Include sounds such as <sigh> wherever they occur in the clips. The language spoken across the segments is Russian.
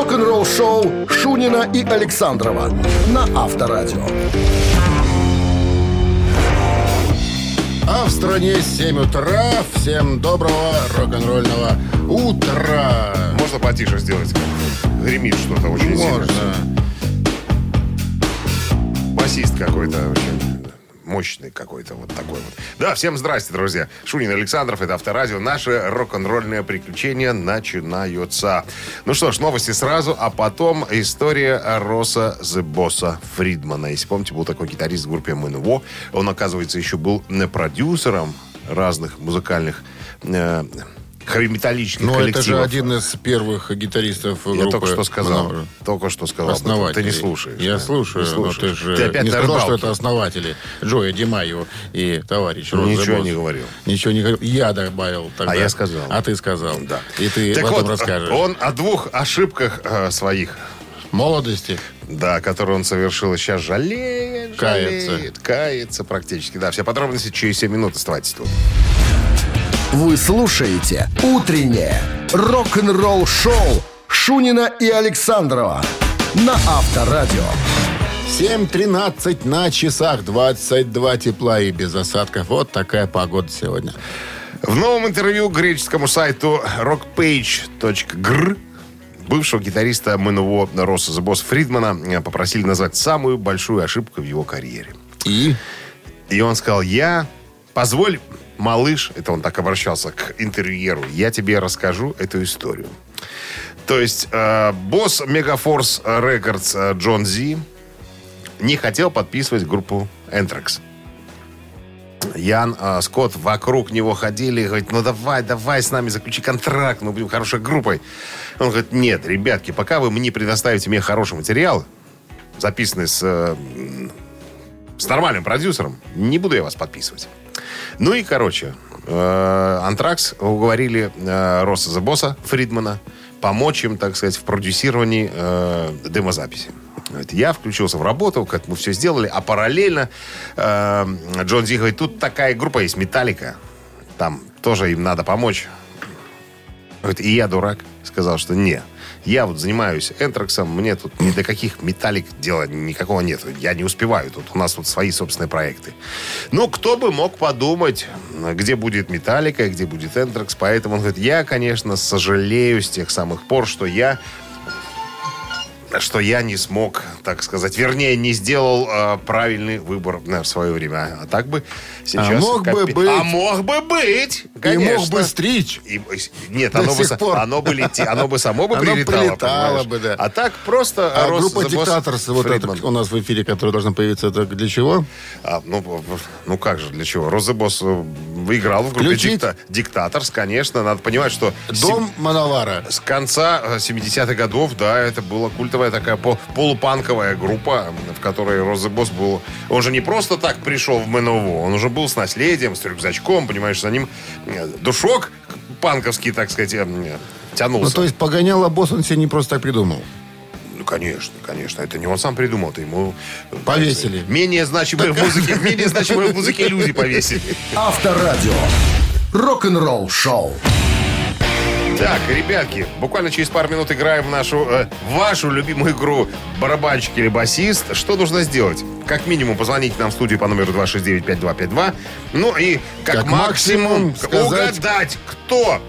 Рок-н-ролл-шоу Шунина и Александрова на Авторадио. А в стране 7 утра. Всем доброго рок-н-ролльного утра. Можно потише сделать? Гремит что-то очень сильно. Можно. Басист какой-то очень мощный какой-то вот такой вот. Да, всем здрасте, друзья. Шунин Александров, это Авторадио. Наше рок-н-ролльное приключение начинается. Ну что ж, новости сразу, а потом история Роса The Босса Фридмана. Если помните, был такой гитарист в группе МНВО. Он, оказывается, еще был продюсером разных музыкальных э, хэви-металлических Ну, это коллективов. же один из первых гитаристов Я группы только что сказал. «Маневр». Только что сказал. Основатели. Ты не слушаешь. Я да. слушаю, Не но слушаешь. ты же Ты опять не сказал, что рыбалке. это основатели. Джоя Димайо и товарищ Рос Ничего Зебос. не говорил. Ничего не говорил. Я добавил тогда. А я сказал. А ты сказал. Да. И ты Так об этом вот, расскажешь. он о двух ошибках э, своих, Молодости. да, которые он совершил, сейчас жалеет, Кается. жалеет, кается практически. Да, все подробности через 7 минут. Оставайтесь тут. Вы слушаете «Утреннее рок-н-ролл-шоу» Шунина и Александрова на Авторадио. 7.13 на часах, 22 тепла и без осадков. Вот такая погода сегодня. В новом интервью греческому сайту rockpage.gr бывшего гитариста МНВО Росса Boss Фридмана э, попросили назвать самую большую ошибку в его карьере. И И он сказал, я, позволь, малыш, это он так обращался к интервьюеру, я тебе расскажу эту историю. То есть э, босс Megaforce Records э, Джон Зи не хотел подписывать группу Anthrax. Ян э, Скотт вокруг него ходили говорит, ну давай, давай с нами заключи контракт, мы будем хорошей группой. Он говорит, нет, ребятки, пока вы мне предоставите мне хороший материал, записанный с э, с нормальным продюсером, не буду я вас подписывать. Ну и, короче, э, Антракс уговорили э, Росса за босса Фридмана помочь им, так сказать, в продюсировании э, демозаписи. Я включился в работу, как мы все сделали, а параллельно э, Джон Зи говорит, тут такая группа есть, Металлика, там тоже им надо помочь. Говорит, и я дурак, сказал, что не. Я вот занимаюсь энтраксом, мне тут ни до каких металлик дела никакого нет. Я не успеваю тут. У нас тут свои собственные проекты. Ну, кто бы мог подумать, где будет металлика, где будет энтракс. Поэтому он говорит, я, конечно, сожалею с тех самых пор, что я что я не смог, так сказать, вернее, не сделал э, правильный выбор э, в свое время. А так бы сейчас... мог бы копи- быть. А мог бы быть, и конечно. мог бы стричь. И- нет, До оно бы, пор. оно, бы лети- оно бы само бы Оно прилетало. бы, да. А так просто А рос группа Диктаторс, вот это у нас в эфире, которая должна появиться, это для чего? А, ну, ну как же, для чего? Роза Босс э, играл в группе Включить? Дикта- Диктаторс, конечно. Надо понимать, что Дом Мановара. с конца э, 70-х годов, да, это была культовая такая по- полупанковая группа, в которой Роза Босс был... Он же не просто так пришел в МНОВО, он уже был с наследием, с рюкзачком, понимаешь, за ним э, душок панковский, так сказать, э, Ну, тянулся. то есть погоняла босс, он себе не просто так придумал. Ну, конечно, конечно. Это не он сам придумал, это ему... Повесили. Менее значимые в музыке, менее значимые в музыке люди повесили. Авторадио. Рок-н-ролл-шоу. Так, ребятки, буквально через пару минут играем в нашу, э, вашу любимую игру «Барабанщик или басист». Что нужно сделать? Как минимум позвонить нам в студию по номеру 269-5252. Ну и как, Как максимум, максимум сказать- угадать, кто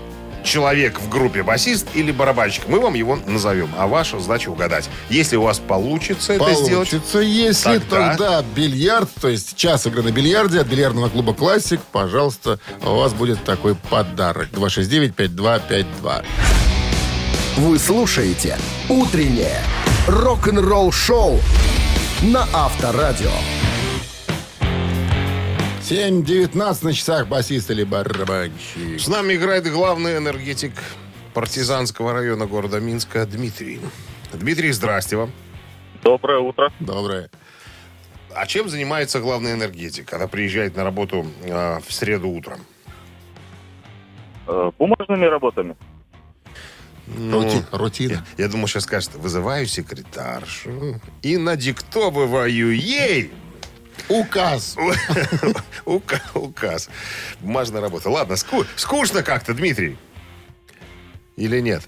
человек в группе басист или барабанщик. Мы вам его назовем, а ваша задача угадать. Если у вас получится это сделать... Получится, если Тогда- тогда... бильярд, то есть час игры на бильярде от бильярдного клуба «Классик», пожалуйста, у вас будет такой подарок. 269-5252. Вы слушаете «Утреннее рок-н-ролл-шоу» на Авторадио. 7.19 на часах басист или барабанщик. С нами играет главный энергетик партизанского района города Минска Дмитрий. Дмитрий, здрасте вам. Доброе утро. Доброе. А чем занимается главный энергетик, когда приезжает на работу э, в среду утром? Э, Бумажными работами. Ну, Рути- рутина. Я, я думал, сейчас скажет, вызываю секретаршу и надиктовываю ей Указ. ука- указ. Бумажная работа. Ладно, ску- скучно как-то, Дмитрий. Или нет?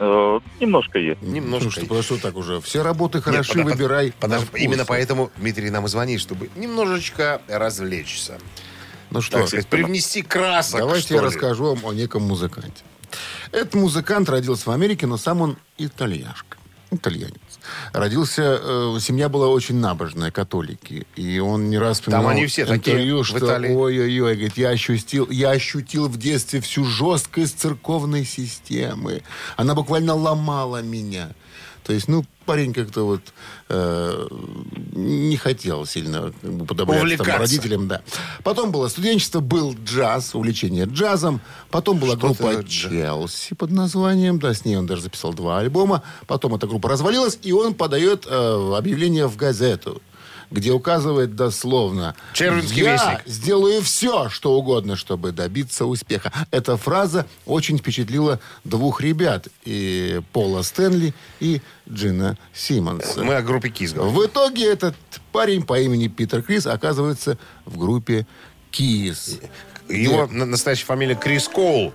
Э, немножко есть. Немножко. Слушай, потому что так уже. Все работы Нет, хороши, выбирай. именно поэтому Дмитрий нам и звонит, чтобы немножечко развлечься. Ну что, Так сказать, привнести красок, давайте что я ли. расскажу вам о неком музыканте. Этот музыкант родился в Америке, но сам он итальяшка. Итальянец. Родился, э, семья была очень набожная, католики. И он не раз вспоминал они все такие интервью, в что ой-ой-ой, говорит, я ощутил, я ощутил в детстве всю жесткость церковной системы. Она буквально ломала меня. То есть, ну, парень как-то вот э, не хотел сильно как бы, подобраться там, родителям, да. Потом было студенчество, был джаз, увлечение джазом. Потом была Что группа Челси под названием, да, с ней он даже записал два альбома. Потом эта группа развалилась, и он подает э, объявление в газету, где указывает дословно Червинский «Я вестник». сделаю все, что угодно, чтобы добиться успеха». Эта фраза очень впечатлила двух ребят, и Пола Стэнли, и Джина Симмонса. Мы о группе Киз говорим. В итоге этот парень по имени Питер Крис оказывается в группе Кис. Его на- настоящая фамилия Крис Коул.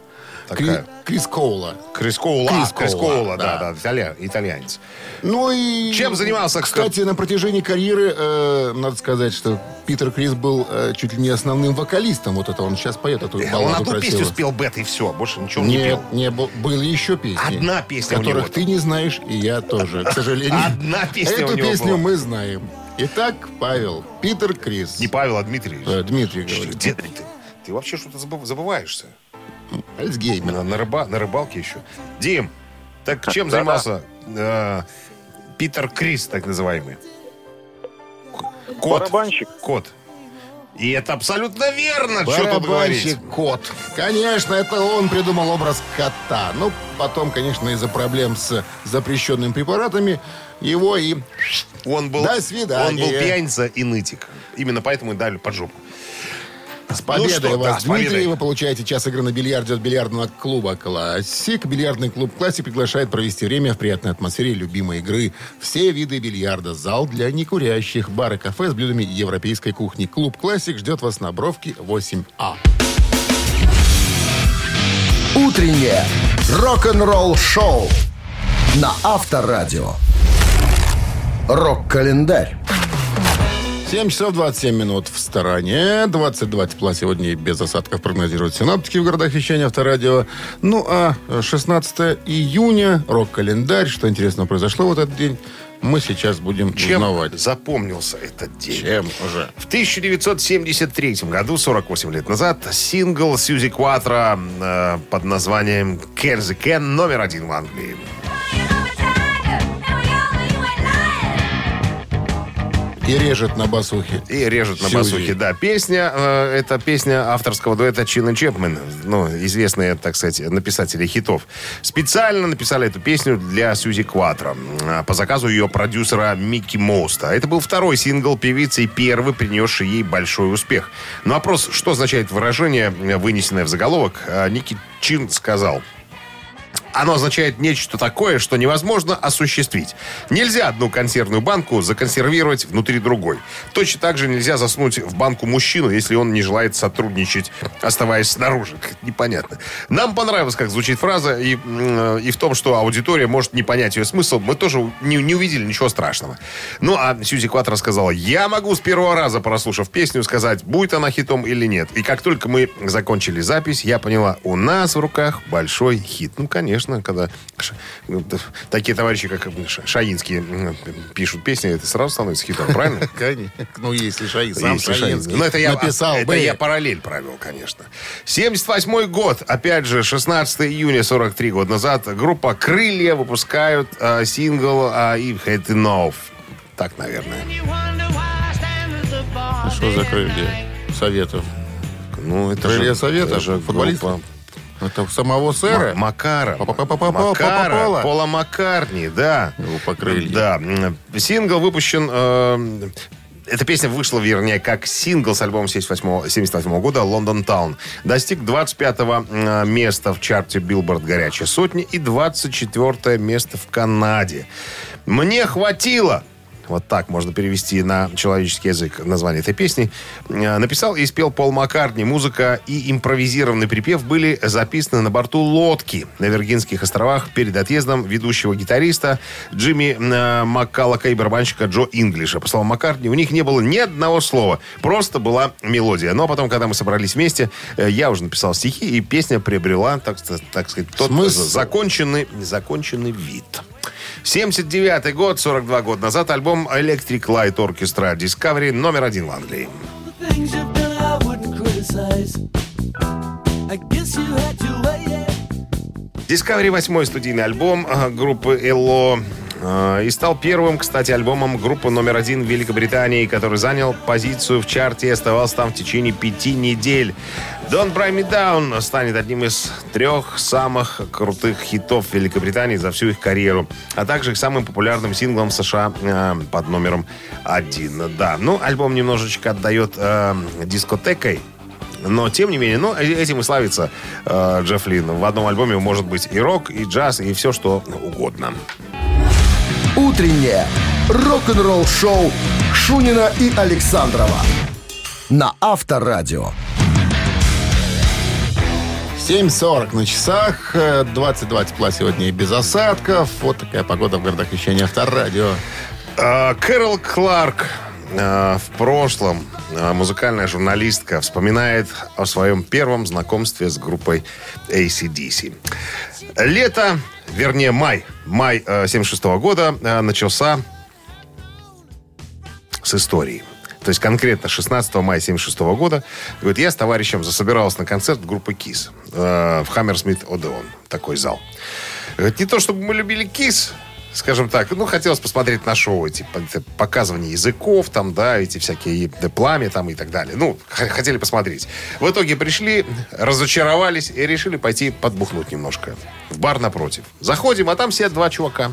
Такая. Крис Коула. Крис Коула. Крис Крис Коула, Коула, да, да. да, италья- итальянец. Ну и... Чем занимался? Кстати, на протяжении карьеры, э, надо сказать, что Питер Крис был э, чуть ли не основным вокалистом. Вот это он сейчас поет эту Он балладу одну песню красивую. спел бета и все, больше ничего он не Нет, пел. не был, были еще песни. Одна песня Которых ты не знаешь, и я тоже, к сожалению. Одна песня Эту песню была. мы знаем. Итак, Павел, Питер Крис. Не Павел, а Дмитрий. Э, Дмитрий говорит. Где ты? Ты вообще что-то забыв- забываешься. Альцгеймер. На, рыба- на рыбалке еще. Дим, так чем Да-да. занимался э, Питер Крис, так называемый? Кот. Барабанщик. Кот. И это абсолютно верно, что тут говорить. Кот. Конечно, это он придумал образ кота. Ну, потом, конечно, из-за проблем с запрещенными препаратами его и... Он был, До свидания. Он был пьяница и нытик. Именно поэтому и дали под жопу. С победой Ну что, вас, да, Дмитрий. победой. Вы получаете час игры на бильярде от бильярдного клуба «Классик». Бильярдный клуб «Классик» приглашает провести время в приятной атмосфере любимой игры. Все виды бильярда, зал для некурящих, бар и кафе с блюдами европейской кухни. Клуб «Классик» ждет вас на Бровке 8А. Утреннее рок-н-ролл-шоу на Авторадио. Рок-календарь. 7 часов 27 минут в стороне. 22 тепла сегодня и без осадков прогнозируют синоптики в городах вещания Авторадио. Ну, а 16 июня, рок-календарь. Что интересного произошло в этот день, мы сейчас будем Чем узнавать. запомнился этот день? Чем уже? В 1973 году, 48 лет назад, сингл Сьюзи Кватро э, под названием «Care the Can» номер один в Англии. И режет на басухе. И режет на басухе. Да, песня, э, это песня авторского дуэта Чин и Чепмен, ну, известные, так сказать, написатели хитов. Специально написали эту песню для Сьюзи Кватро э, по заказу ее продюсера Микки Моуста. Это был второй сингл певицы и первый, принесший ей большой успех. На вопрос, что означает выражение, вынесенное в заголовок, э, Ники Чин сказал... Оно означает нечто такое, что невозможно осуществить. Нельзя одну консервную банку законсервировать внутри другой. Точно так же нельзя заснуть в банку мужчину, если он не желает сотрудничать, оставаясь снаружи. <laughs> Непонятно. Нам понравилось, как звучит фраза, и, и в том, что аудитория может не понять ее смысл, мы тоже не, не увидели ничего страшного. Ну, а Сьюзи Кватро сказала, я могу с первого раза, прослушав песню, сказать, будет она хитом или нет. И как только мы закончили запись, я поняла, у нас в руках большой хит. Ну, конечно, когда ш- ну, такие товарищи, как Шаинский, пишут песни, это сразу становится хитом, правильно? <laughs> Конечно. Ну, если Шаин, сам. Шаинский Ну, это я, написал это я параллель провел, конечно. 78 год, опять же, 16 июня, 43 года назад, группа «Крылья» выпускают э, сингл э, «If Had Enough». Так, наверное. А Что за крылья Советов? Ну, это Крылья же- Советов? это же Футболиста? группа Это самого сэра? Ма- Макара. Макара. Пола Маккартни, да. Группа «Крылья». Да. Сингл выпущен... э, эта песня вышла, вернее, как сингл с альбома 78 78 года «London Town». Достиг 25 э, места в чарте Билборд «Горячая сотня» и 24 место в Канаде. «Мне хватило». Вот так можно перевести на человеческий язык название этой песни. Э, написал и спел Пол Маккартни. Музыка и импровизированный припев были записаны на борту лодки на Виргинских островах перед отъездом ведущего гитариста Джимми э, Маккаллака и барабанщика Джо Инглиша. По словам Маккартни, у них не было ни одного слова. Просто была мелодия. Но потом, когда мы собрались вместе, э, я уже написал стихи, и песня приобрела, так, так сказать, тот Смысл. законченный, законченный вид. 79 год, 42 года назад, альбом Electric Light Orchestra Discovery номер один в Англии. Discovery восьмой студийный альбом э, группы Эло э, и стал первым, кстати, альбомом группы номер один в Великобритании, который занял позицию в чарте и оставался там в течение пяти недель. Don't Bring Me Down станет одним из трех самых крутых хитов Великобритании за всю их карьеру, а также самым популярным синглом США э, под номером один. Да, ну, альбом немножечко отдает э, дискотекой, но, тем не менее, ну, э- этим и славится э, Джефф Лин. В одном альбоме может быть и рок, и джаз, и все, что угодно. Утреннее рок-н-ролл-шоу Шунина и Александрова на Авторадио. 7.40 на часах, э, 22 тепла сегодня и без осадков. Вот такая погода в городах вещания Авторадио. Э, Кэрол Кларк э, в прошлом, э, музыкальная журналистка, вспоминает о своем первом знакомстве с группой ACDC. Лето, вернее май, май 76 года э, начался с истории. То есть конкретно 16 мая 76 года, говорит, я с товарищем засобирался на концерт группы КИС э, в Хаммерсмит Одеон, такой зал. Говорит, не то, чтобы мы любили КИС, скажем так, ну, хотелось посмотреть на шоу, эти показывания языков, там, да, эти всякие э, пламя там и так далее. Ну, хотели посмотреть. В итоге пришли, разочаровались и решили пойти подбухнуть немножко. В бар напротив. Заходим, а там сидят два чувака.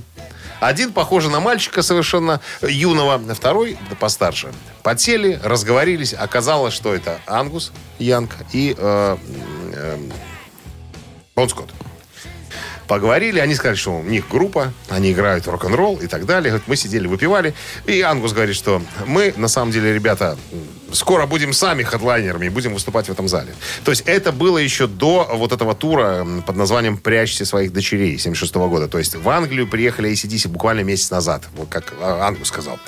Один похож на мальчика совершенно юного, второй да постарше. Подсели, разговорились. Оказалось, что это Ангус Янг и э, э, Бон Скотт. Поговорили, они сказали, что у них группа, они играют рок-н-ролл и так далее. Мы сидели, выпивали. И Ангус говорит, что мы, на самом деле, ребята, скоро будем сами хедлайнерами и будем выступать в этом зале. То есть это было еще до вот этого тура под названием «Прячьте своих дочерей» 76 года. То есть в Англию приехали ACDC буквально месяц назад, вот как а, Ангус сказал.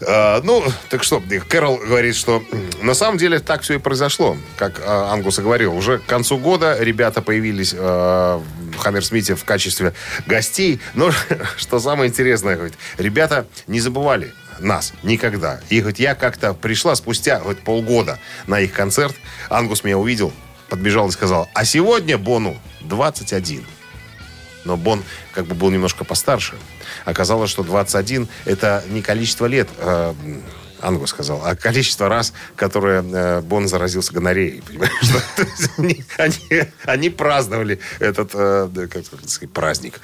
Э, ну, так что, Кэрол говорит, что на самом деле так все и произошло. Как а, Ангус и говорил, уже к концу года ребята появились э, в Хаммерсмите в качестве гостей. Но <laughs> что самое интересное, говорит, ребята не забывали нас никогда. И говорит, я как-то пришла спустя говорит, полгода на их концерт. Ангус меня увидел, подбежал и сказал, а сегодня Бону 21. Но Бон как бы был немножко постарше. Оказалось, что 21 это не количество лет, э, Ангус сказал, а количество раз, которое э, Бон заразился гонореей. Понимаешь? <laughs> То есть они, они- они праздновали этот э, как сказать, праздник.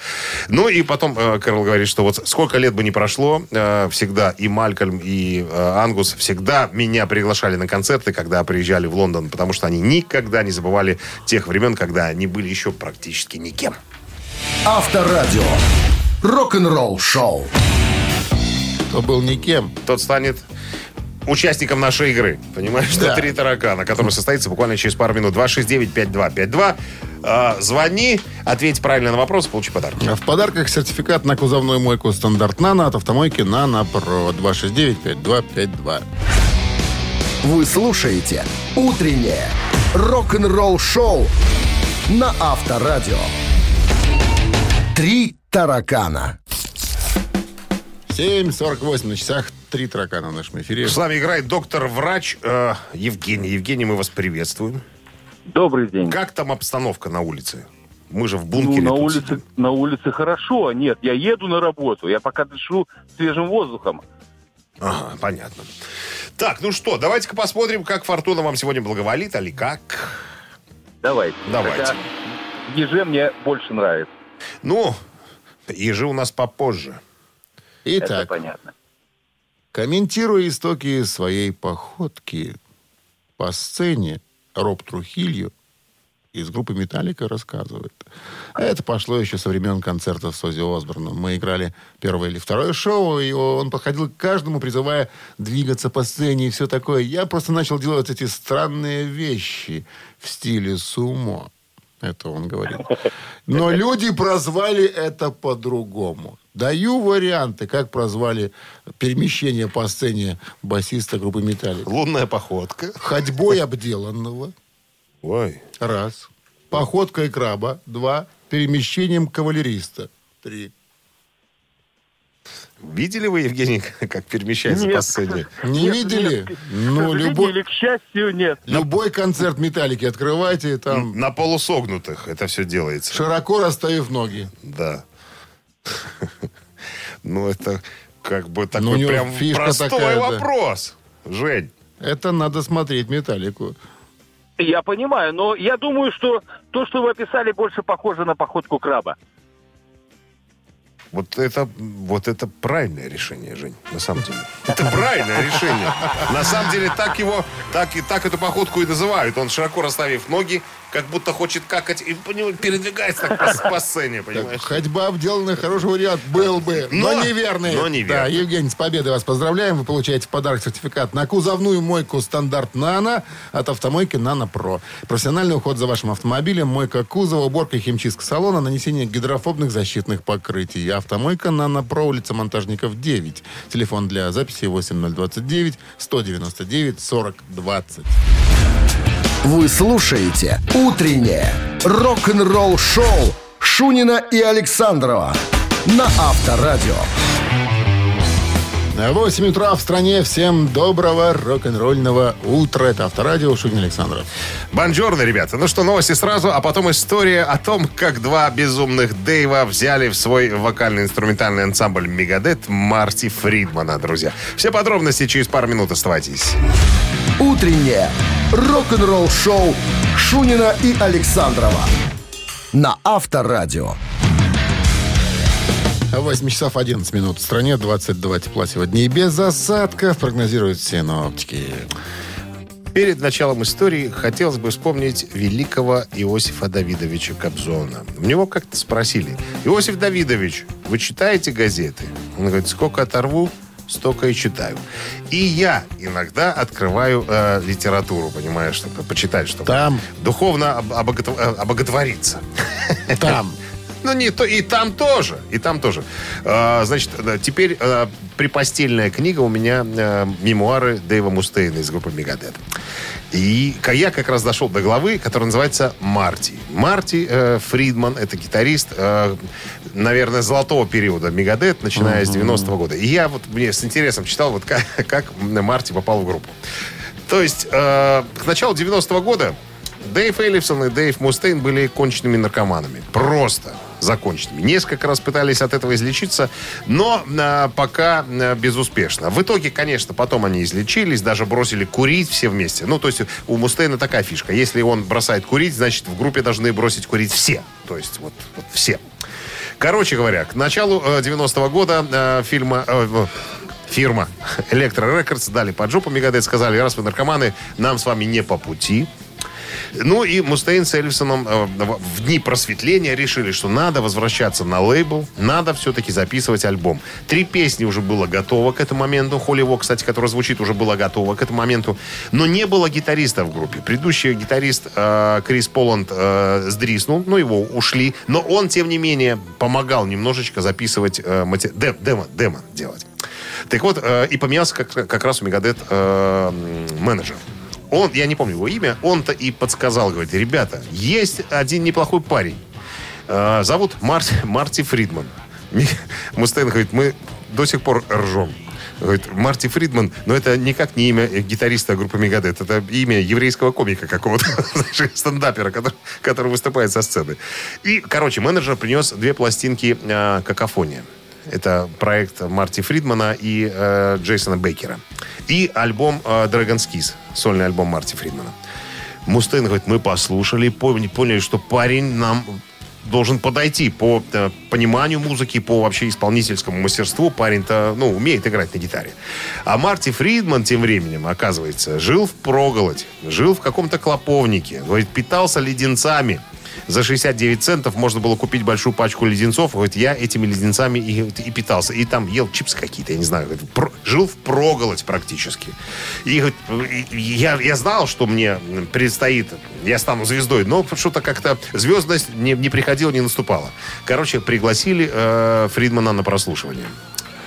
Ну и потом э, Кэрол говорит, что вот сколько лет бы ни прошло, э, всегда и Малькольм, и э, Ангус всегда меня приглашали на концерты, когда приезжали в Лондон, потому что они никогда не забывали тех времен, когда они были еще практически никем. Авторадио. Рок-н-ролл шоу. Кто был никем. Тот станет участником нашей игры. Понимаешь, что Да. три таракана, который состоится буквально через пару минут. 269-5252. А, звони, ответь правильно на вопрос, получи подарок. А В подарках сертификат на кузовную мойку стандарт «Нано» от автомойки «Нано Про» 269-5252. Вы слушаете «Утреннее рок-н-ролл шоу» на Авторадио. Три таракана. 7.48 на часах. Три таракана в нашем эфире. С нами играет доктор-врач э, Евгений. Евгений, мы вас приветствуем. Добрый день. Как там обстановка на улице? Мы же в Ну, бункере на тут улице, сидим. на улице хорошо. Нет, я еду на работу. Я пока дышу свежим воздухом. Ага, понятно. Так, ну что, давайте-ка посмотрим, как фортуна вам сегодня благоволит, али как. Давайте. Давайте. Хотя еже мне больше нравится. Ну, ежи у нас попозже. Это Итак, понятно. комментируя истоки своей походки по сцене, Роб Трухилью из группы «Металлика» рассказывает. Это пошло еще со времен концертов с Оззи Осборном. Мы играли первое или второе шоу, и он подходил к каждому, призывая двигаться по сцене и все такое. Я просто начал делать эти странные вещи в стиле сумо. Это он говорит. Но люди прозвали это по-другому. Даю варианты, как прозвали перемещение по сцене басиста группы «Металлик». Лунная походка. Ходьбой обделанного. Ой. Раз. Походкой краба. Два. Перемещением кавалериста. Три. Видели вы, Евгений, <laughs> как перемещается Нет. по сцене? <laughs> Не Нет, видели? нет. Ну, любой, или к счастью, нет. любой концерт «Металлики» открывайте, там На полусогнутых это все делается. широко расставив ноги. Да. <laughs> Ну, это как бы Ну, такой него прям фишка простой такая, да. вопрос. Жень, Это надо смотреть «Металлику». Я понимаю, но я думаю, что то, что вы описали, больше похоже на походку краба. Вот это, вот это правильное решение, Жень, на самом деле. Это правильное решение. На самом деле так его, так и так эту походку и называют. Он широко расставив ноги, как будто хочет какать и по нему передвигается так по, по сцене, Так, понимаешь? ходьба обделанная, хороший вариант был бы, но, Но- неверный. но неверный. Да, Евгений, с победой вас поздравляем. Вы получаете в подарок сертификат на кузовную мойку «Стандарт Нано» от автомойки «Нано Про». Профессиональный уход за вашим автомобилем, мойка кузова, уборка и химчистка салона, нанесение гидрофобных защитных покрытий. Автомойка «Нано Про», улица Монтажников, 9. Телефон для записи 8029 199 40 20. Вы слушаете «Утреннее рок-н-ролл-шоу» Шунина и Александрова на Авторадио. 8 утра в стране. Всем доброго рок-н-ролльного утра. Это Авторадио Шунин Александров. Бонжорно, ребята. Ну что, новости сразу, а потом история о том, как два безумных Дэйва взяли в свой вокально-инструментальный ансамбль Мегадет Марти Фридмана, друзья. Все подробности через пару минут оставайтесь. «Утреннее рок-н-ролл-шоу» Шунина и Александрова на Авторадио. 8 часов 11 минут. В стране 22 тепла сегодня. И без осадков прогнозируют все синоптики. Перед началом истории хотелось бы вспомнить великого Иосифа Давидовича Кобзона. У него как-то спросили, Иосиф Давидович, вы читаете газеты? Он говорит, сколько оторву, столько и читаю. И я иногда открываю э, литературу, понимаешь, чтобы почитать, чтобы Там. духовно об- обоготв- э, обоготвориться. Там. <laughs> Ну, не то, и там тоже, и там тоже. А, значит, теперь а, припостельная книга у меня а, мемуары Дэйва Мустейна из группы Мегадет. И я как раз дошел до главы, которая называется «Марти». Марти э, Фридман, это гитарист, э, наверное, золотого периода Мегадет, начиная с 90-го года. И я вот мне с интересом читал, вот как, <laughs> как Марти попал в группу. То есть, э, к началу 90-го года Дэйв Эллифсон и Дэйв Мустейн были конченными наркоманами. Просто законченными. Несколько раз пытались от этого излечиться, но а, пока а, безуспешно. В итоге, конечно, потом они излечились, даже бросили курить все вместе. Ну, то есть у Мустейна такая фишка. Если он бросает курить, значит, в группе должны бросить курить все. То есть вот, вот все. Короче говоря, к началу э, 90-го года э, фильма... э, Фирма <laughs> Electro Records дали под жопу Мегадет, сказали, раз вы наркоманы, нам с вами не по пути. Ну и Мустейн с Эльфсоном э, в дни просветления решили, что надо возвращаться на лейбл, надо все-таки записывать альбом. Три песни уже было готово к этому моменту. Холли Вок, кстати, который звучит, уже было готово к этому моменту. Но не было гитариста в группе. Предыдущий гитарист э, Крис Поланд э, сдриснул, ну его ушли. Но он, тем не менее, помогал немножечко записывать э, мате- дем- демо, демо делать. Так вот, э, и поменялся как, как раз у Мегадет э, менеджер. Он, я не помню его имя, он-то и подсказал, говорит, ребята, есть один неплохой парень. Э, зовут Марти, <laughs> Марти Фридман. <laughs> Мустейн говорит, мы до сих пор ржем. Говорит, Марти Фридман, но это никак не имя гитариста группы Мегадет, это имя еврейского комика какого-то, <laughs> стендапера, который, который выступает со сцены. И, короче, менеджер принес две пластинки э, «Какофония». Это проект Марти Фридмана и э, Джейсона Бейкера. И альбом э, Dragon's Kiss, сольный альбом Марти Фридмана. Мустейн говорит, мы послушали, поняли, поняли, что парень нам должен подойти по э, пониманию музыки, по вообще исполнительскому мастерству. Парень-то, ну, умеет играть на гитаре. А Марти Фридман тем временем, оказывается, жил в проголоде, жил в каком-то клоповнике, говорит, питался леденцами. За 69 центов можно было купить большую пачку леденцов. Говорит, я этими леденцами и, и питался. И там ел чипсы какие-то, я не знаю. Говорит, про- жил в проголодь практически. И и я, я знал, что мне предстоит, я стану звездой, но что-то как-то звездность не, не приходила, не наступала. Короче, пригласили э, Фридмана на прослушивание.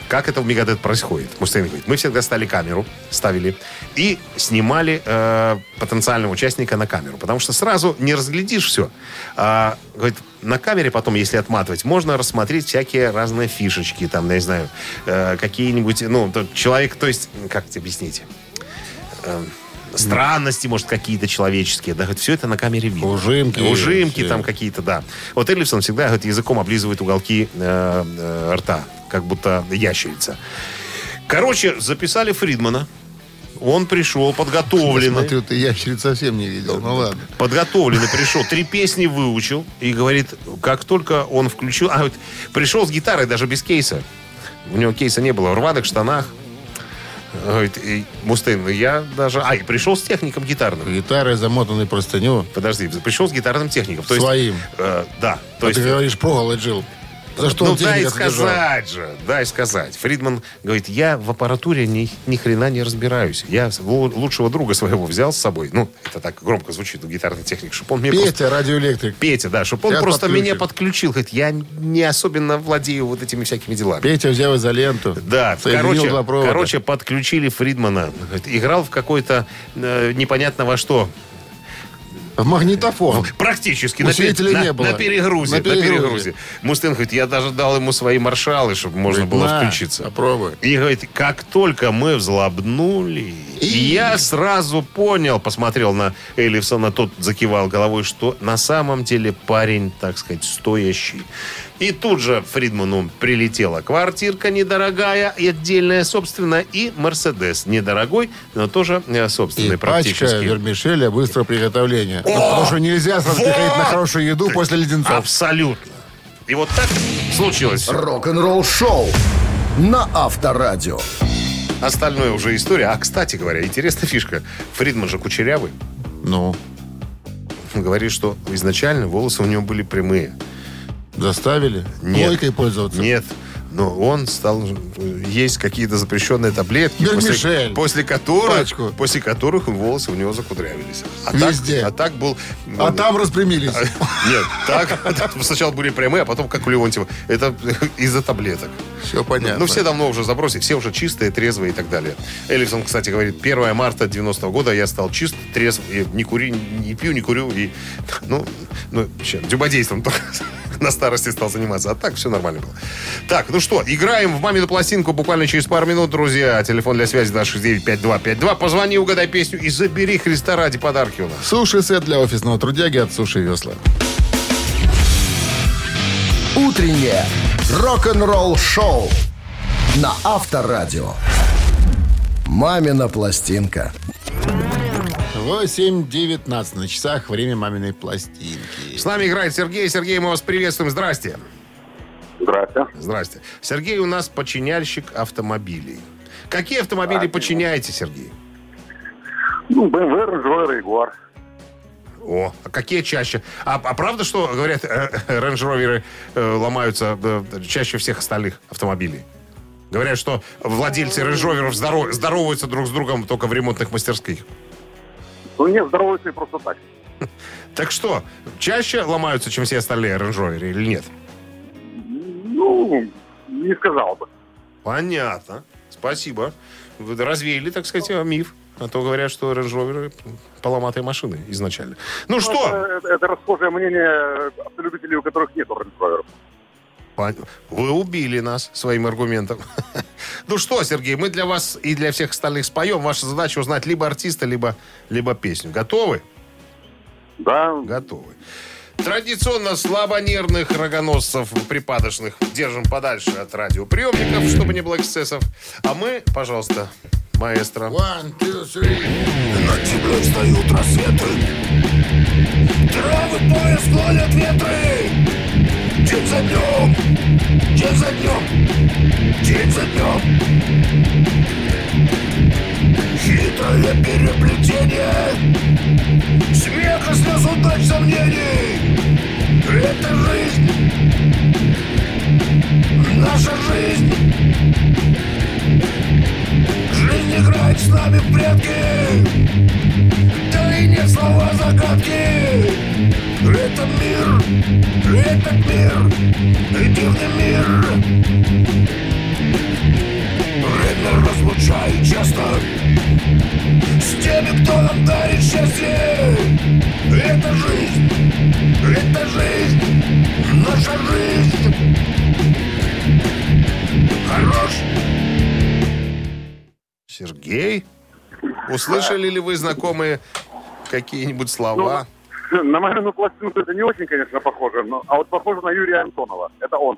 Как это в Мегадет происходит? Мустейн говорит, мы всегда стали камеру, ставили и снимали э, потенциального участника на камеру. Потому что сразу не разглядишь все. А, говорит, на камере потом, если отматывать, можно рассмотреть всякие разные фишечки, там, я не знаю, э, какие-нибудь, ну, человек, то есть, как тебе объяснить? Э, странности, может, какие-то человеческие. Да, говорит, все это на камере видно. Ужимки. Ужимки Все. там какие-то, да. Вот Эллифсон всегда говорит, языком облизывает уголки э, э, рта, как будто ящерица. Короче, записали Фридмана. Он пришел подготовленный. Смотрю, ты ящериц совсем не видел. Ну ладно. Подготовленный пришел, три песни выучил. И говорит, как только он включил... А, вот пришел с гитарой, даже без кейса. У него кейса не было, в рваных штанах. Говорит, и, Мустейн, ну я даже... А, и пришел с техником гитарным. Гитарой замотанной простыню. Подожди, пришел с гитарным техником. То Своим. Есть, э, да. То А есть, ты говоришь, проголодь жил. За что ну, он дай сказать же, дай сказать. Фридман говорит, я в аппаратуре ни, ни хрена не разбираюсь. Я лу- лучшего друга своего взял с собой. Ну, это так громко звучит у гитарной техники, чтобы он мне просто... Петя, радиоэлектрик. Петя, да, чтобы он Сейчас просто подключим. меня подключил. Говорит, я не особенно владею вот этими всякими делами. Петя взял изоленту. Да, соединил короче, короче, подключили Фридмана. Говорит, играл в какой-то э, непонятно во что. В магнитофон. Практически. на, Усилителя пе- не на- было. на перегрузе. На На перегрузе. перегрузе. Мустен говорит, я даже дал ему свои маршалы, чтобы можно Говорит, было «На, включиться. Попробуй. И говорит, как только мы взлобнули, и я сразу понял, посмотрел на Эллифсона, тот закивал головой, что на самом деле парень, так сказать, стоящий. И тут же Фридману прилетела квартирка недорогая и отдельная, собственно, и Мерседес недорогой, но тоже э, И собственный пачка практически. вермишеля быстрого приготовления. Ну, потому что нельзя сразу приходить на хорошую еду после леденцов. Абсолютно. И вот так случилось. Рок-н-ролл шоу на Авторадио. Остальное уже история. А, кстати говоря, интересная фишка. Фридман же кучерявый. Ну, Говорит, что изначально волосы у него были прямые. Заставили Нет. плойкой пользоваться. Нет. Но он стал есть какие-то запрещенные таблетки, после, после которых, Пачку. после которых волосы у него закудрявились. А Везде. Так, а так был... А там распрямились. <laughs> Нет, так, <laughs> сначала были прямые, а потом как у Леонтьева. Это <laughs> из-за таблеток. Все понятно. Ну, все давно уже забросили, все уже чистые, трезвые и так далее. Эллифсон, кстати, говорит, 1 марта 90-го года я стал чист, трезв, и не кури, не пью, не курю, и, ну, ну, дюбодейством только <laughs> на старости стал заниматься. А так все нормально было. Так, ну что, играем в мамину пластинку буквально через пару минут, друзья. Телефон для связи 269-5252. Позвони, угадай песню и забери Христа ради подарки у нас. Суши-сет для офисного трудяги от Суши Весла. Утреннее рок-н-ролл шоу на Авторадио. Мамина пластинка. 8.19 на часах. Время маминой пластинки. С нами играет Сергей. Сергей, мы вас приветствуем. Здрасте. Здравствуйте. Здрасте. Сергей у нас починяльщик автомобилей. Какие автомобили починяете, Сергей? Ну, BMW, Range Rover, Jaguar. О, а какие чаще? А, а правда, что, говорят, рейндж-роверы ломаются э, чаще всех остальных автомобилей? Говорят, что владельцы рейндж-роверов здоров- здороваются друг с другом только в ремонтных мастерских. Ну, не здороваются и просто так. <laughs> Так что, чаще ломаются, чем все остальные рейндж-роверы или нет? Ну, не сказал бы. Понятно. Спасибо. Вы развеяли, так сказать, миф. А то говорят, что рейндж-роверы поломатые машины изначально. Ну что? Это, это- расхожее мнение автолюбителей, у которых нет. Пон- Вы убили нас своим аргументом. <laughs> Ну что, Сергей, мы для вас и для всех остальных споем. Ваша задача узнать либо артиста, либо, либо песню. Готовы? Да, Готовы. Традиционно слабонервных рогоносцев припадочных держим подальше от радиоприемников, чтобы не было эксцессов. А мы, пожалуйста, маэстро. One, two, three. Над землей встают рассветы Травы пояс клонят ветры День за днем, день за днем Хитрое переплетение. Смеха, слез, удач, сомнений. Это жизнь. Наша жизнь. Жизнь играет с нами в прятки Нет слова загадки Это мир, этот мир Дивный мир. Время разлучает часто С теми, кто нам дарит счастье. Это жизнь, это жизнь Наша жизнь. Хорош. Сергей? Услышали ли вы знакомые какие-нибудь слова? <laughs> На мою пластинку это не очень, конечно, похоже, но, а вот похоже на Юрия Антонова. Это он.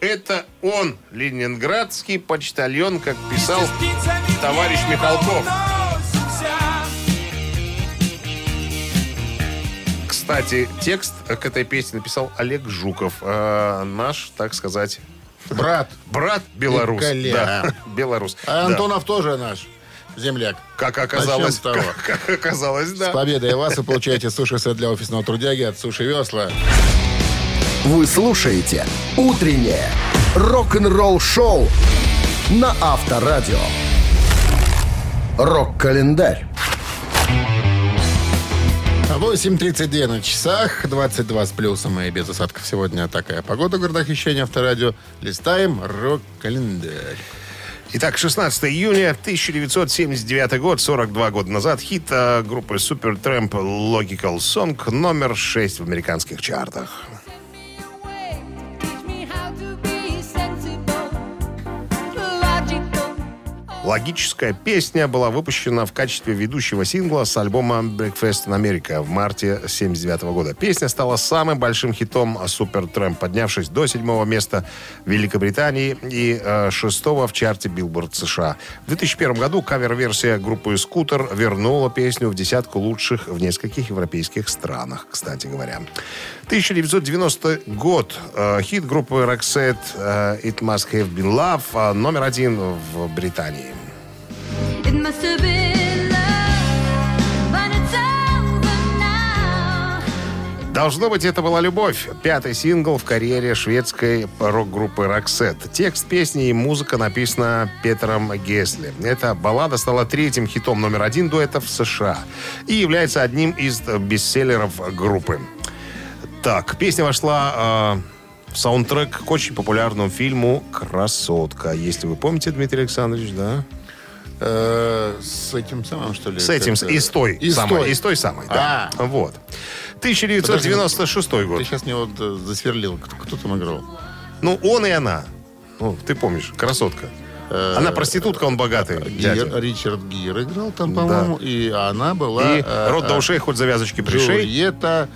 Это он, ленинградский почтальон, как писал товарищ Михалков. Кстати, текст к этой песне написал Олег Жуков, э, наш, так сказать, Брат. брат белорус. Да, белорус. А Да. Антонов тоже наш земляк. Как оказалось, с того. как, <laughs> как оказалось, С да. победой вас вы получаете суши-сет для офисного трудяги от Суши Весла. Вы слушаете «Утреннее рок-н-ролл-шоу» на Авторадио. Рок-календарь. 8.32 на часах, 22 с плюсом и без осадков. Сегодня такая погода в городах вещания Авторадио. Листаем рок-календарь. Итак, 16 июня 1979 год, 42 года назад, хит э, группы Supertramp Logical Song номер 6 в американских чартах. Логическая песня была выпущена в качестве ведущего сингла с альбома Breakfast in America в марте 1979 года. Песня стала самым большим хитом Supertramp, поднявшись до седьмого места в Великобритании и э, шестого в чарте Billboard США. В 2001 году кавер-версия группы «Скутер» вернула песню в десятку лучших в нескольких европейских странах, кстати говоря. 1990 год. Э, хит группы Roxette э, «It Must Have Been Love» номер один в Британии. Должно быть, это была любовь. Пятый сингл в карьере шведской рок-группы Roxette. Текст песни и музыка написана Петером Гесли. Эта баллада стала третьим хитом номер один дуэтов в США и является одним из бестселлеров группы. Так, песня вошла э, в саундтрек к очень популярному фильму «Красотка». Если вы помните, Дмитрий Александрович, да? Э, с этим самым, что ли? С этим, как-то? и с той И самой. той. И с той самой, да. Вот. 1996 год. Ты сейчас мне вот э, засверлил. Кто, кто там играл? Ну, он и она. Ну, ты помнишь, красотка. Она проститутка, он богатый. Гир, Ричард Гир играл там, по-моему, и она была... И э, рот до э, ушей, хоть завязочки пришей. Джульетта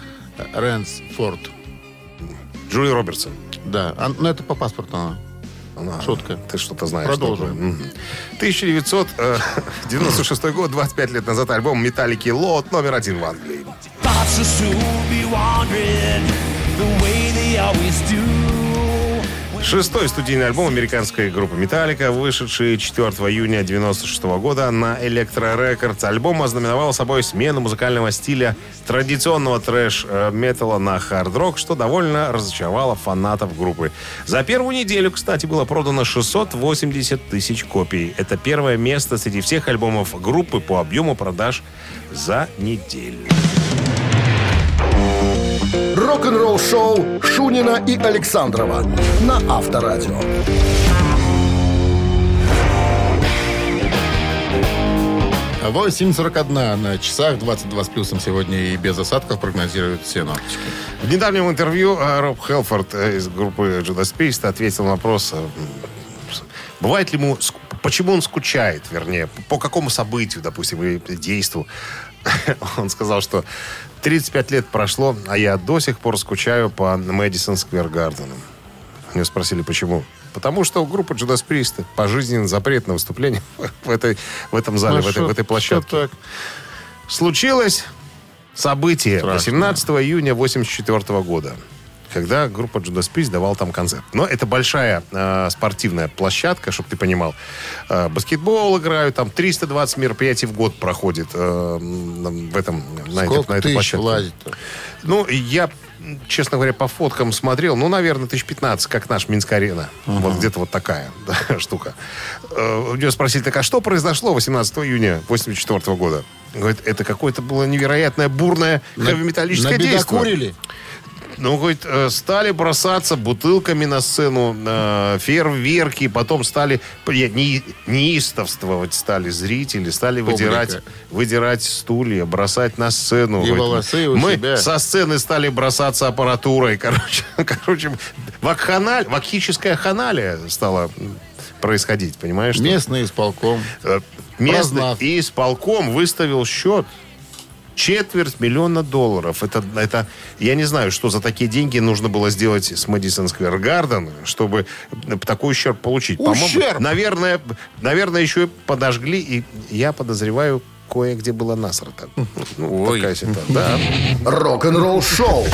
Рэнсфорд. Джули Робертсон. Да, а, ну это по паспорту она. Шутка. Ты что-то знаешь. Продолжим. такое. Мгм. 1996 <laughs> год, 25 лет назад, альбом «Металлики Лот» номер один в Англии. Thoughts will soon be wandering the way they always do. Шестой студийный альбом американской группы «Металлика», вышедший 4 июня 1996 года на Electro Records. Альбом ознаменовал собой смену музыкального стиля традиционного трэш-металла на хард-рок, что довольно разочаровало фанатов группы. За первую неделю, кстати, было продано 680 тысяч копий. Это первое место среди всех альбомов группы по объему продаж за неделю. Рок-н-ролл-шоу Шунина и Александрова на Авторадио. 8.41 на часах, 22 с плюсом сегодня и без осадков прогнозируют синоптики. В недавнем интервью э, Роб Хелфорд э, из группы Judas Priest ответил на вопрос, э, бывает ли ему, почему он скучает, вернее, по какому событию, допустим, или действу. <laughs> Он сказал, что 35 лет прошло, а я до сих пор скучаю по Мэдисон Сквер Гардену. Меня спросили, почему. Потому что у группы Judas Priest пожизненный запрет на выступление <laughs> в, этой, в этом зале, Ну, в, этой, шо- в этой площадке. Случилось событие Страшно. 18 июня 84 года. Когда группа Judas Priest давала там концерт. Но это большая э, спортивная площадка, чтобы ты понимал. Э, баскетбол играют, там 320 мероприятий в год проходит э, в этом, на, этой- Сколько на этой площадке. влазит-то? Ну, я, честно говоря, по фоткам смотрел, ну, наверное, тысяч 15, как наш Минск-арена. Вот где-то вот такая <laughs> да, штука. Э, У нее спросили, так а что произошло 18 июня 84 года? Говорит, это какое-то было невероятное бурное хэви-металлическое действие. Ну, говорит, э, стали бросаться бутылками на сцену, э, фейерверки, потом стали не- не- неистовствовать стали зрители, стали Публика. выдирать, выдирать стулья, бросать на сцену. И Говорит, волосы у Мы себя. со сцены стали бросаться аппаратурой. Короче, <laughs> короче вакханаль, вакхическая ханалия стала происходить, понимаешь? что? Местный исполком. Э, Местный Прознав. исполком выставил счет четверть миллиона долларов. Это, это, я не знаю, что за такие деньги нужно было сделать с Мэдисон Сквер Гарден, чтобы такой ущерб получить. Ущерб? наверное, наверное, еще и подожгли, и я подозреваю, кое-где было насрато. Ну, Ой. такая ситуация. Да. Рок-н-ролл шоу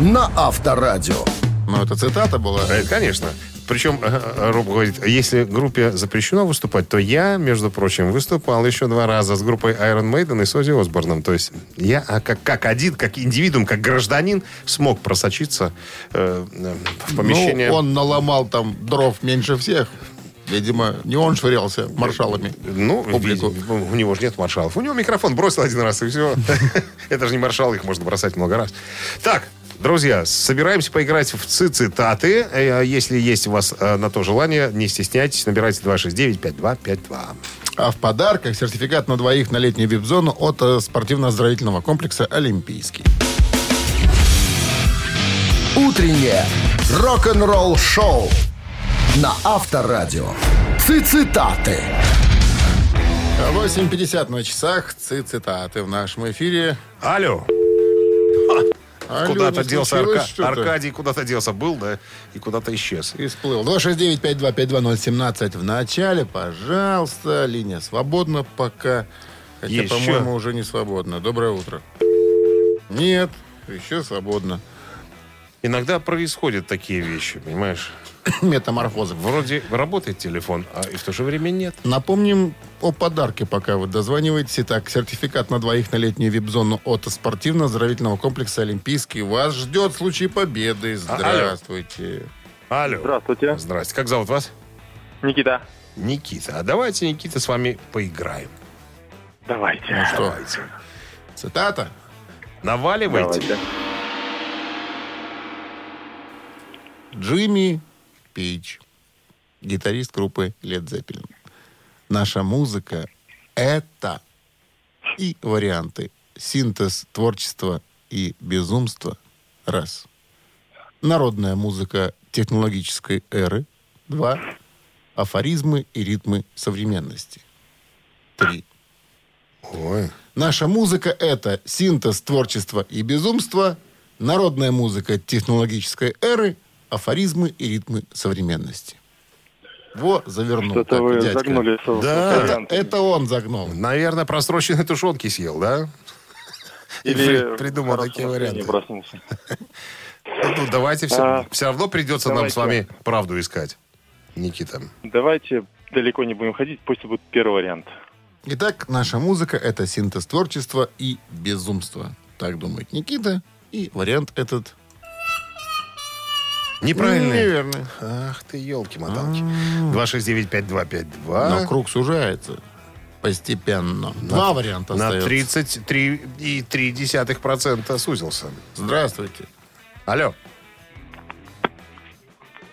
на Авторадио. Ну, это цитата была. Э, Конечно. Причем э, э, Роб говорит, если группе запрещено выступать, то я, между прочим, выступал еще два раза с группой Iron Maiden и с Оззи Осборном. То есть я а как, как один, как индивидуум, как гражданин смог просочиться э, э, в помещение. Ну, он наломал там дров меньше всех. Видимо, не он швырялся маршалами. Ну, публику. у него же нет маршалов. У него микрофон бросил один раз, и все. <laughs> Это же не маршал, их можно бросать много раз. Так, друзья, собираемся поиграть в цитаты. Э, Если есть у вас э, на то желание, не стесняйтесь, набирайте 269-5252. А в подарках сертификат на двоих на летнюю вип-зону от э, спортивно-оздоровительного комплекса «Олимпийский». Утреннее рок-н-ролл шоу на Авторадио. Цитаты. 8.50 на часах. Ци- Цитаты в нашем эфире. Алло. Алло, куда-то делся Арка- что-то? Аркадий, куда-то делся, был, да, и куда-то исчез. И всплыл. 269-5252017 в начале. Пожалуйста, линия свободна пока. Хотя, Еще? по-моему, уже не свободна. Доброе утро. Нет, еще свободно. Иногда происходят такие вещи, понимаешь? <laughs> Метаморфозы. Вроде работает телефон, а и в то же время нет. Напомним о подарке, пока вы дозваниваетесь. Итак, сертификат на двоих на летнюю вип-зону от спортивно-оздоровительного комплекса «Олимпийский» вас ждет в случае победы. А, алло. Здравствуйте. Алло. Здравствуйте. Здрасте. Как зовут вас? Никита. Никита. А давайте, Никита, с вами поиграем. Давайте. Ну что, Давайте. цитата? Наваливайте. Давайте. Джимми Пейдж, гитарист группы Led Zeppelin. Наша музыка — это и варианты. Синтез творчества и безумства — раз. Народная музыка технологической эры — два. Афоризмы и ритмы современности — три. Ой. Наша музыка — это синтез творчества и безумства, народная музыка технологической эры, афоризмы и ритмы современности. Во, завернул. Что-то так, вы дядька. загнули. Да. Это, это он загнул. Наверное, просроченные тушенки съел, да? Или при- придумал такие варианты. проснулся. Ну, давайте все, А, все равно придется нам с вами правду искать. Никита. Давайте далеко не будем ходить, пусть будет первый вариант. Итак, наша музыка — это синтез творчества и безумства. Так думает Никита. И вариант этот... Неправильный. Неверный. Ах ты, елки-моталки. 269-5252. Но круг сужается постепенно. Два варианта На остается. 33,3% сузился. Здравствуйте. Алло.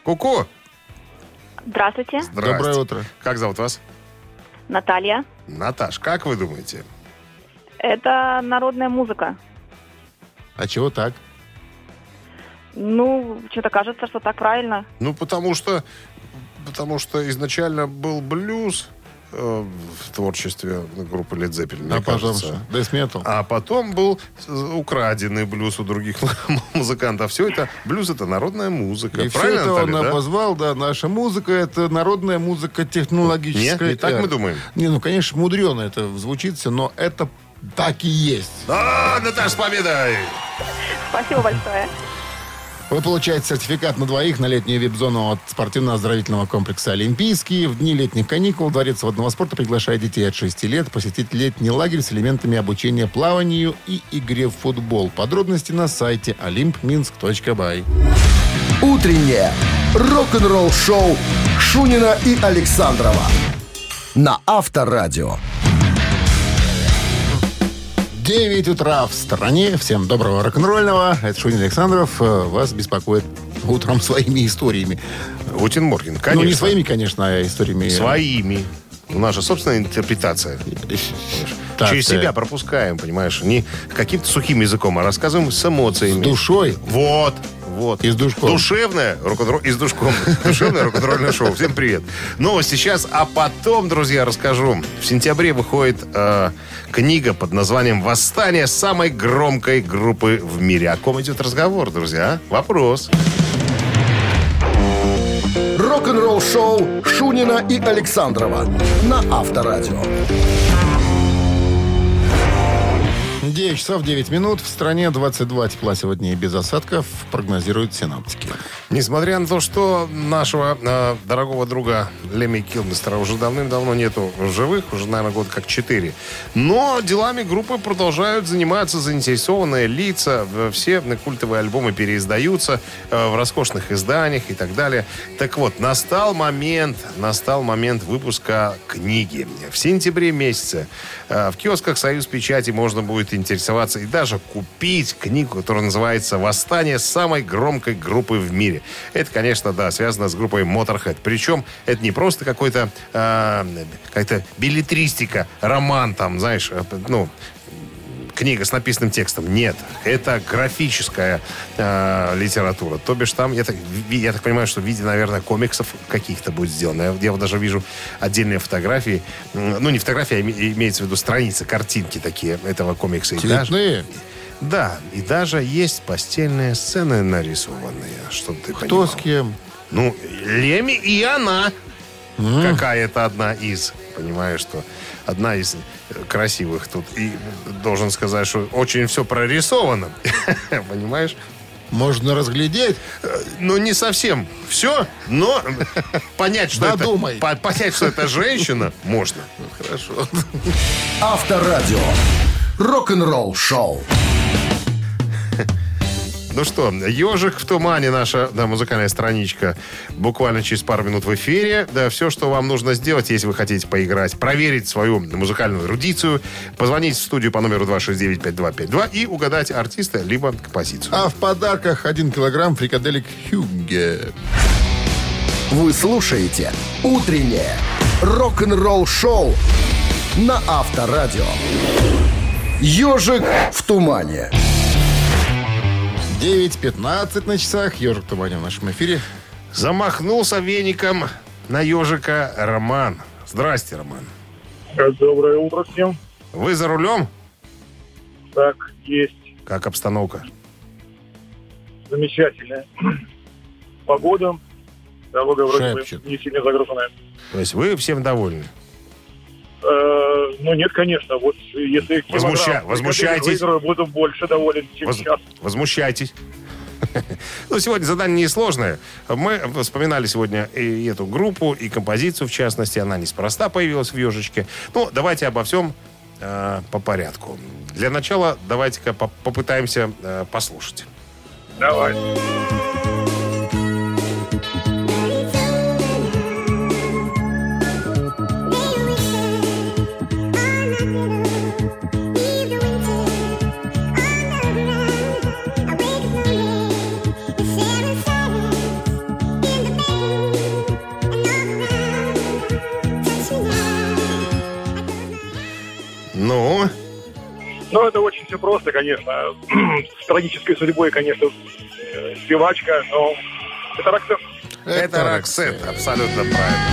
Ку-ку. Здравствуйте, Здрасте. Доброе утро. Как зовут вас? Наталья. Наташ, как вы думаете? Это народная музыка. А чего так? Ну, что-то кажется, что так правильно. Ну, потому что, потому что изначально был блюз э, в творчестве группы Led Zeppelin, мне а кажется. Death? А потом был с- украденный блюз у других <laughs> музыкантов. Все это, блюз это народная музыка. И все Правильно, это он Наталья, да? обозвал, да, наша музыка, это народная музыка технологическая. Нет, не так мы думаем. Не, ну, конечно, мудрено это звучит, всё, но это так и есть. А, Наташ, с победой! Спасибо большое. Вы получаете сертификат на двоих на летнюю вип-зону от спортивно-оздоровительного комплекса «Олимпийский». В дни летних каникул Дворец водного спорта приглашает детей от 6 лет посетить летний лагерь с элементами обучения плаванию и игре в футбол. Подробности на сайте olympminsk.by. Утреннее рок-н-ролл-шоу Шунина и Александрова на Авторадио. 9 утра в стране. Всем доброго рок-н-ролльного. Это Шунин Александров. Э, Вас беспокоит утром своими историями. Утин Морген, конечно. Ну, не своими, конечно, а историями. Своими. Наша собственная интерпретация. Так, Через себя пропускаем, понимаешь? Не каким-то сухим языком, а рассказываем с эмоциями. С душой. Вот. Вот. И с душком. Душевное рок-н-ролл... И с душком. Душевное рок-н-ролльное шоу. Всем привет. Новости сейчас, а потом, друзья, расскажу. В сентябре выходит э, книга под названием «Восстание самой громкой группы в мире». О ком идет разговор, друзья? Вопрос. Рок-н-ролл-шоу Шунина и Александрова на Авторадио. 9 часов 9 минут. В стране 22 тепла сегодня и без осадков, прогнозируют синаптики. Несмотря на то, что нашего э, дорогого друга Леми Килмистера уже давным-давно нету живых, уже, наверное, год как четыре, но делами группы продолжают заниматься заинтересованные лица. Все культовые альбомы переиздаются э, в роскошных изданиях и так далее. Так вот, настал момент, настал момент выпуска книги. В сентябре месяце э, в киосках «Союз Печати» можно будет интересоваться и даже купить книгу, которая называется «Восстание самой громкой группы в мире». Это, конечно, да, связано с группой Motorhead. Причем это не просто какой-то э, какая-то билетристика, роман там, знаешь, э, ну, книга с написанным текстом. Нет, это графическая э, литература. То бишь там, я так, я так понимаю, что в виде, наверное, комиксов каких-то будет сделано. Я, я вот даже вижу отдельные фотографии. Ну, не фотографии, а име- имеется в виду страницы, картинки такие этого комикса. Цветные. Да, и даже есть постельные сцены нарисованные, чтобы ты Кто понимал. с кем? Ну, Леми и она. Какая-то одна из. Понимаешь, что одна из э, красивых тут. И должен сказать, что очень все прорисовано. <laughs> Понимаешь? Можно разглядеть. Ну, не совсем все, но <laughs> понять, что это... Додумай. по- Понять, что это женщина, <laughs> можно. Хорошо. Авторадио. Рок-н-ролл-шоу. Ну что, «Ежик в тумане» наша да, музыкальная страничка буквально через пару минут в эфире. Да, все, что вам нужно сделать, если вы хотите поиграть, проверить свою музыкальную эрудицию, позвонить в студию по номеру 269-5252 и угадать артиста либо композицию. А в подарках 1 килограмм фрикаделек Хюгге. Вы слушаете «Утреннее рок-н-ролл-шоу» на Авторадио. «Ежик в тумане». 9.15 на часах. Ежик в тумане в нашем эфире. Замахнулся веником на ежика Роман. Здрасте, Роман. Доброе утро всем. Вы за рулем? Так, есть. Как обстановка? Замечательная. Погода. Дорога вроде бы не сильно загруженная. То есть вы всем довольны? Э, ну нет, конечно. Вот если Возмуща- возмущаетесь? выиграю, буду больше доволен, чем Воз- сейчас. Возмущайтесь. <laughs> Ну, сегодня задание несложное. Мы вспоминали сегодня и эту группу, и композицию, в частности. Она неспроста появилась в «Ежичке». Ну, давайте обо всем э, по порядку. Для начала давайте-ка по- попытаемся э, послушать. Давай. Все просто, конечно. <clears throat> С трагической судьбой, конечно, э, спевачка, но это Роксет. это Роксет. Абсолютно правильно.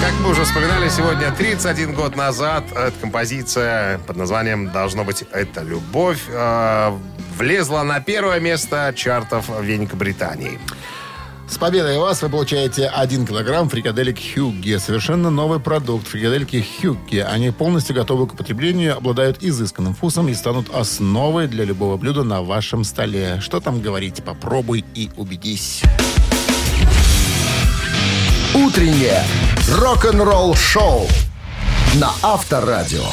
Как мы уже вспоминали сегодня, 31 год назад, эта композиция под названием «Должно быть это любовь» э, влезла на первое место чартов Великобритании. С победой вас вы получаете 1 килограмм фрикаделек Хюгге. Совершенно новый продукт. Фрикадельки Хюгге. Они полностью готовы к употреблению, обладают изысканным вкусом и станут основой для любого блюда на вашем столе. Что там говорить? Попробуй и убедись. Утреннее рок-н-ролл-шоу на Авторадио.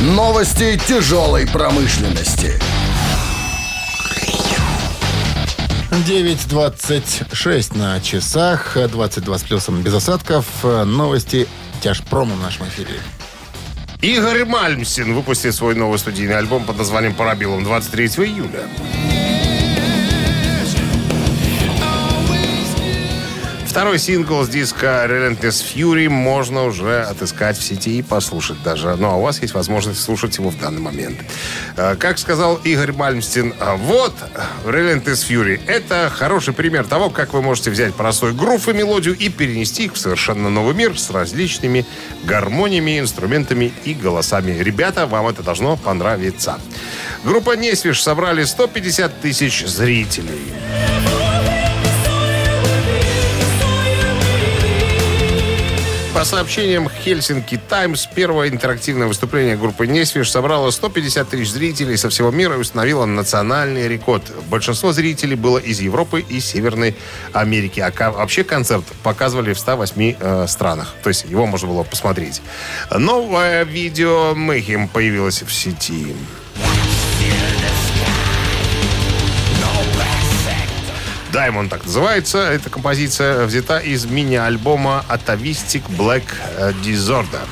Новости тяжелой промышленности. 9.26 на часах, 22 с плюсом без осадков. Новости тяжпрома в нашем эфире. Игорь Мальмсин выпустит свой новый студийный альбом под названием «Парабиллум» 23 июля. Второй сингл с диска Relentless Fury можно уже отыскать в сети и послушать даже. Ну, а у вас есть возможность слушать его в данный момент. Э, Как сказал Игорь Мальмстин, э, вот Relentless Fury. Это хороший пример того, как вы можете взять простой грув и мелодию и перенести их в совершенно новый мир с различными гармониями, инструментами и голосами. Ребята, вам это должно понравиться. Группа Несвиш собрали 150 тысяч зрителей. По сообщениям Хельсинки Таймс, первое интерактивное выступление группы Несвиш собрало 150 тысяч зрителей со всего мира и установило национальный рекорд. Большинство зрителей было из Европы и Северной Америки. А вообще концерт показывали в 108 э, странах. То есть его можно было посмотреть. Новое видео Мэхим появилось в сети. Diamond так называется. Эта композиция взята из мини-альбома Atavistic Black Disorder,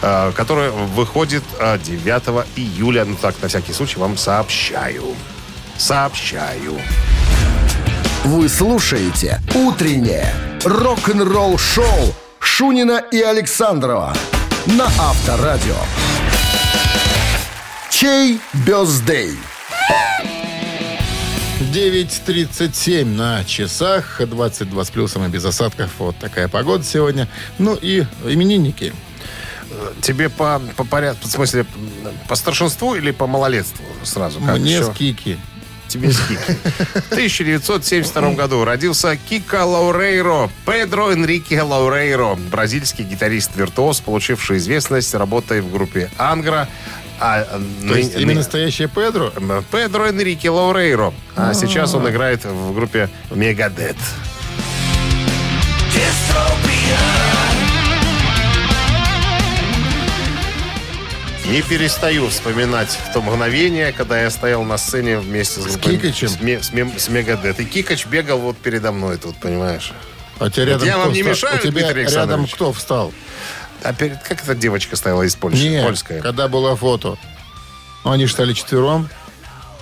э, который выходит э, 9 июля. Ну так, на всякий случай вам сообщаю. Сообщаю. Вы слушаете «Утреннее рок-н-ролл-шоу» Шунина и Александрова на Авторадио. Чей бездей? 9.37 на часах, 22 с плюсом и без осадков. Вот такая погода сегодня. Ну и именинники. Тебе по, по порядку, в смысле, по старшинству или по малолетству сразу? Как Мне еще? скики. Тебе скики. В 1972 году родился Кика Лаурейро, Педро Энрике Лаурейро, бразильский гитарист-виртуоз, получивший известность работой в группе «Ангра». А, То есть имя настоящее Педро? Педро Энрике Лаурейро. А сейчас он играет в группе «Мегадет». Не перестаю вспоминать в то мгновение, когда я стоял на сцене вместе с, группой- Кикачем? С, Ме- с Ме- с Мегадет. И Кикач бегал вот передо мной тут, понимаешь? А у тебя рядом я вам не встал? мешаю, У тебя Дмитрий рядом кто встал? А перед, как эта девочка стояла из Польши? Нет, Польская. когда было фото. Ну, Они стали четвером.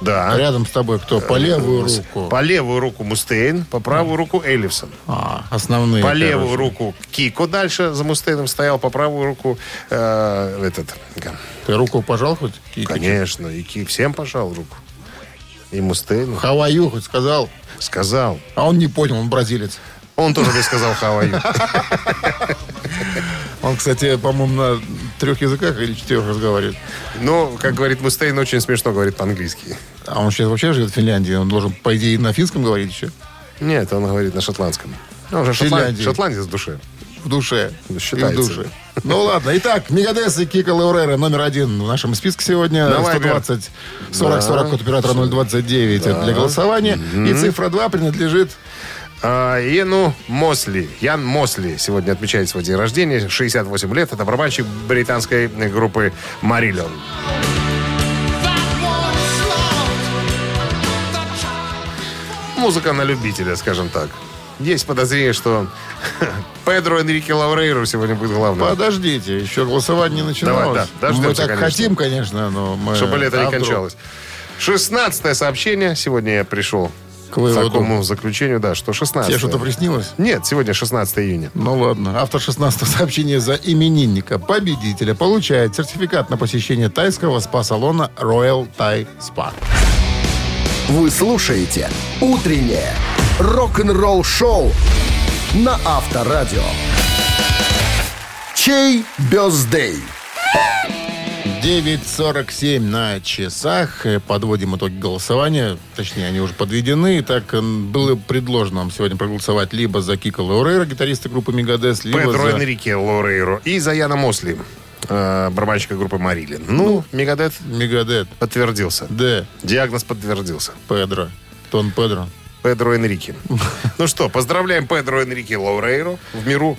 Да. Рядом с тобой кто? По левую руку. По левую руку Мустейн, по правую руку Эллифсон. А, основные. По короче. левую руку Кико дальше за Мустейном стоял, по правую руку э, этот. Ты руку пожал хоть? Кикачу? Конечно, и Ки всем пожал руку. И Мустейну. Хаваю хоть сказал. Сказал. А он не понял, он бразилец. Он тоже мне сказал Хаваю. <laughs> Он, кстати, по-моему, на трех языках или четырех разговаривает. Ну, как говорит Мустейн, очень смешно говорит по-английски. А он сейчас вообще живет в Финляндии. Он должен, по идее, на финском говорить еще. Нет, он говорит на шотландском. Ну, уже шотланд... Финляндии. шотландец в душе. В душе. Считается. И в душе. Ну ладно. Итак, Мегадес и Кика Лаурера номер один в нашем списке сегодня. На Вайбер. 120 40 40 код оператора 029 это для голосования. И цифра 2 принадлежит А, Иену Мосли. Ян Мосли сегодня отмечает свой день рождения. 68 лет. Это барабанщик британской группы Марилион. Музыка на любителя, скажем так. Есть подозрение, что <laughs> Педро Энрике Лаурейру сегодня будет главным. Подождите, еще голосование не начиналось. Давай, да, дождемся, мы так конечно. хотим, конечно, но мы... Чтобы лето а не кончалось. 16 сообщение. Сегодня я пришел К выводу. такому заключению, да, что 16 Тебе что-то приснилось? Нет, сегодня 16 июня. Ну ладно. Автор 16 сообщения за именинника победителя получает сертификат на посещение тайского спа-салона Royal Thai Spa. Вы слушаете «Утреннее рок-н-ролл-шоу» на Авторадио. Чей бездей? 9.47 на часах. Э, Подводим итоги голосования. Точнее, они уже подведены. Так, было предложено нам сегодня проголосовать либо за Кика Лаурейра, гитариста группы Мегадес, либо Педро за... Энрике Лорейро и Заяна Мосли, э, барабанщика группы Марилин. Ну, Мегадет Мегадет. подтвердился. Д. Диагноз подтвердился. Педро. Тон Педро. Педро Энрике. Ну что, поздравляем Педро Энрике Лоурейро в миру.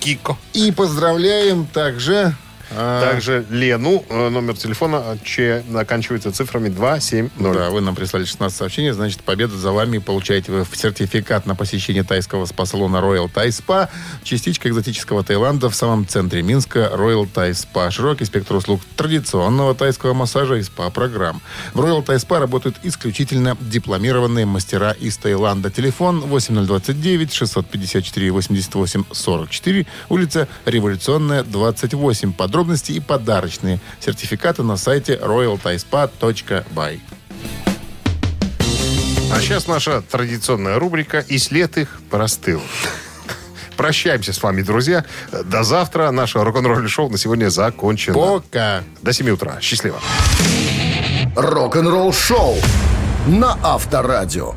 Кико. И поздравляем также... а, Также Лену, э, номер телефона, че оканчивается цифрами 270. Да, вы нам прислали 16 сообщений, значит, победа за вами. Получаете вы сертификат на посещение тайского спа-салона Royal Thai Spa. Частичка экзотического Таиланда в самом центре Минска Royal Thai Spa. Широкий спектр услуг традиционного тайского массажа и спа-программ. В Royal Thai Spa работают исключительно дипломированные мастера из Таиланда. Телефон 8029 654 88 44, улица Революционная, 28. Подробности и подарочные сертификаты на сайте royalthaispa.by. А сейчас наша традиционная рубрика «И след их простыл». Прощаемся с вами, друзья. До завтра. Наше рок-н-ролл шоу на сегодня закончено. Пока! До 7 утра. Счастливо. Рок-н-ролл шоу на Авторадио.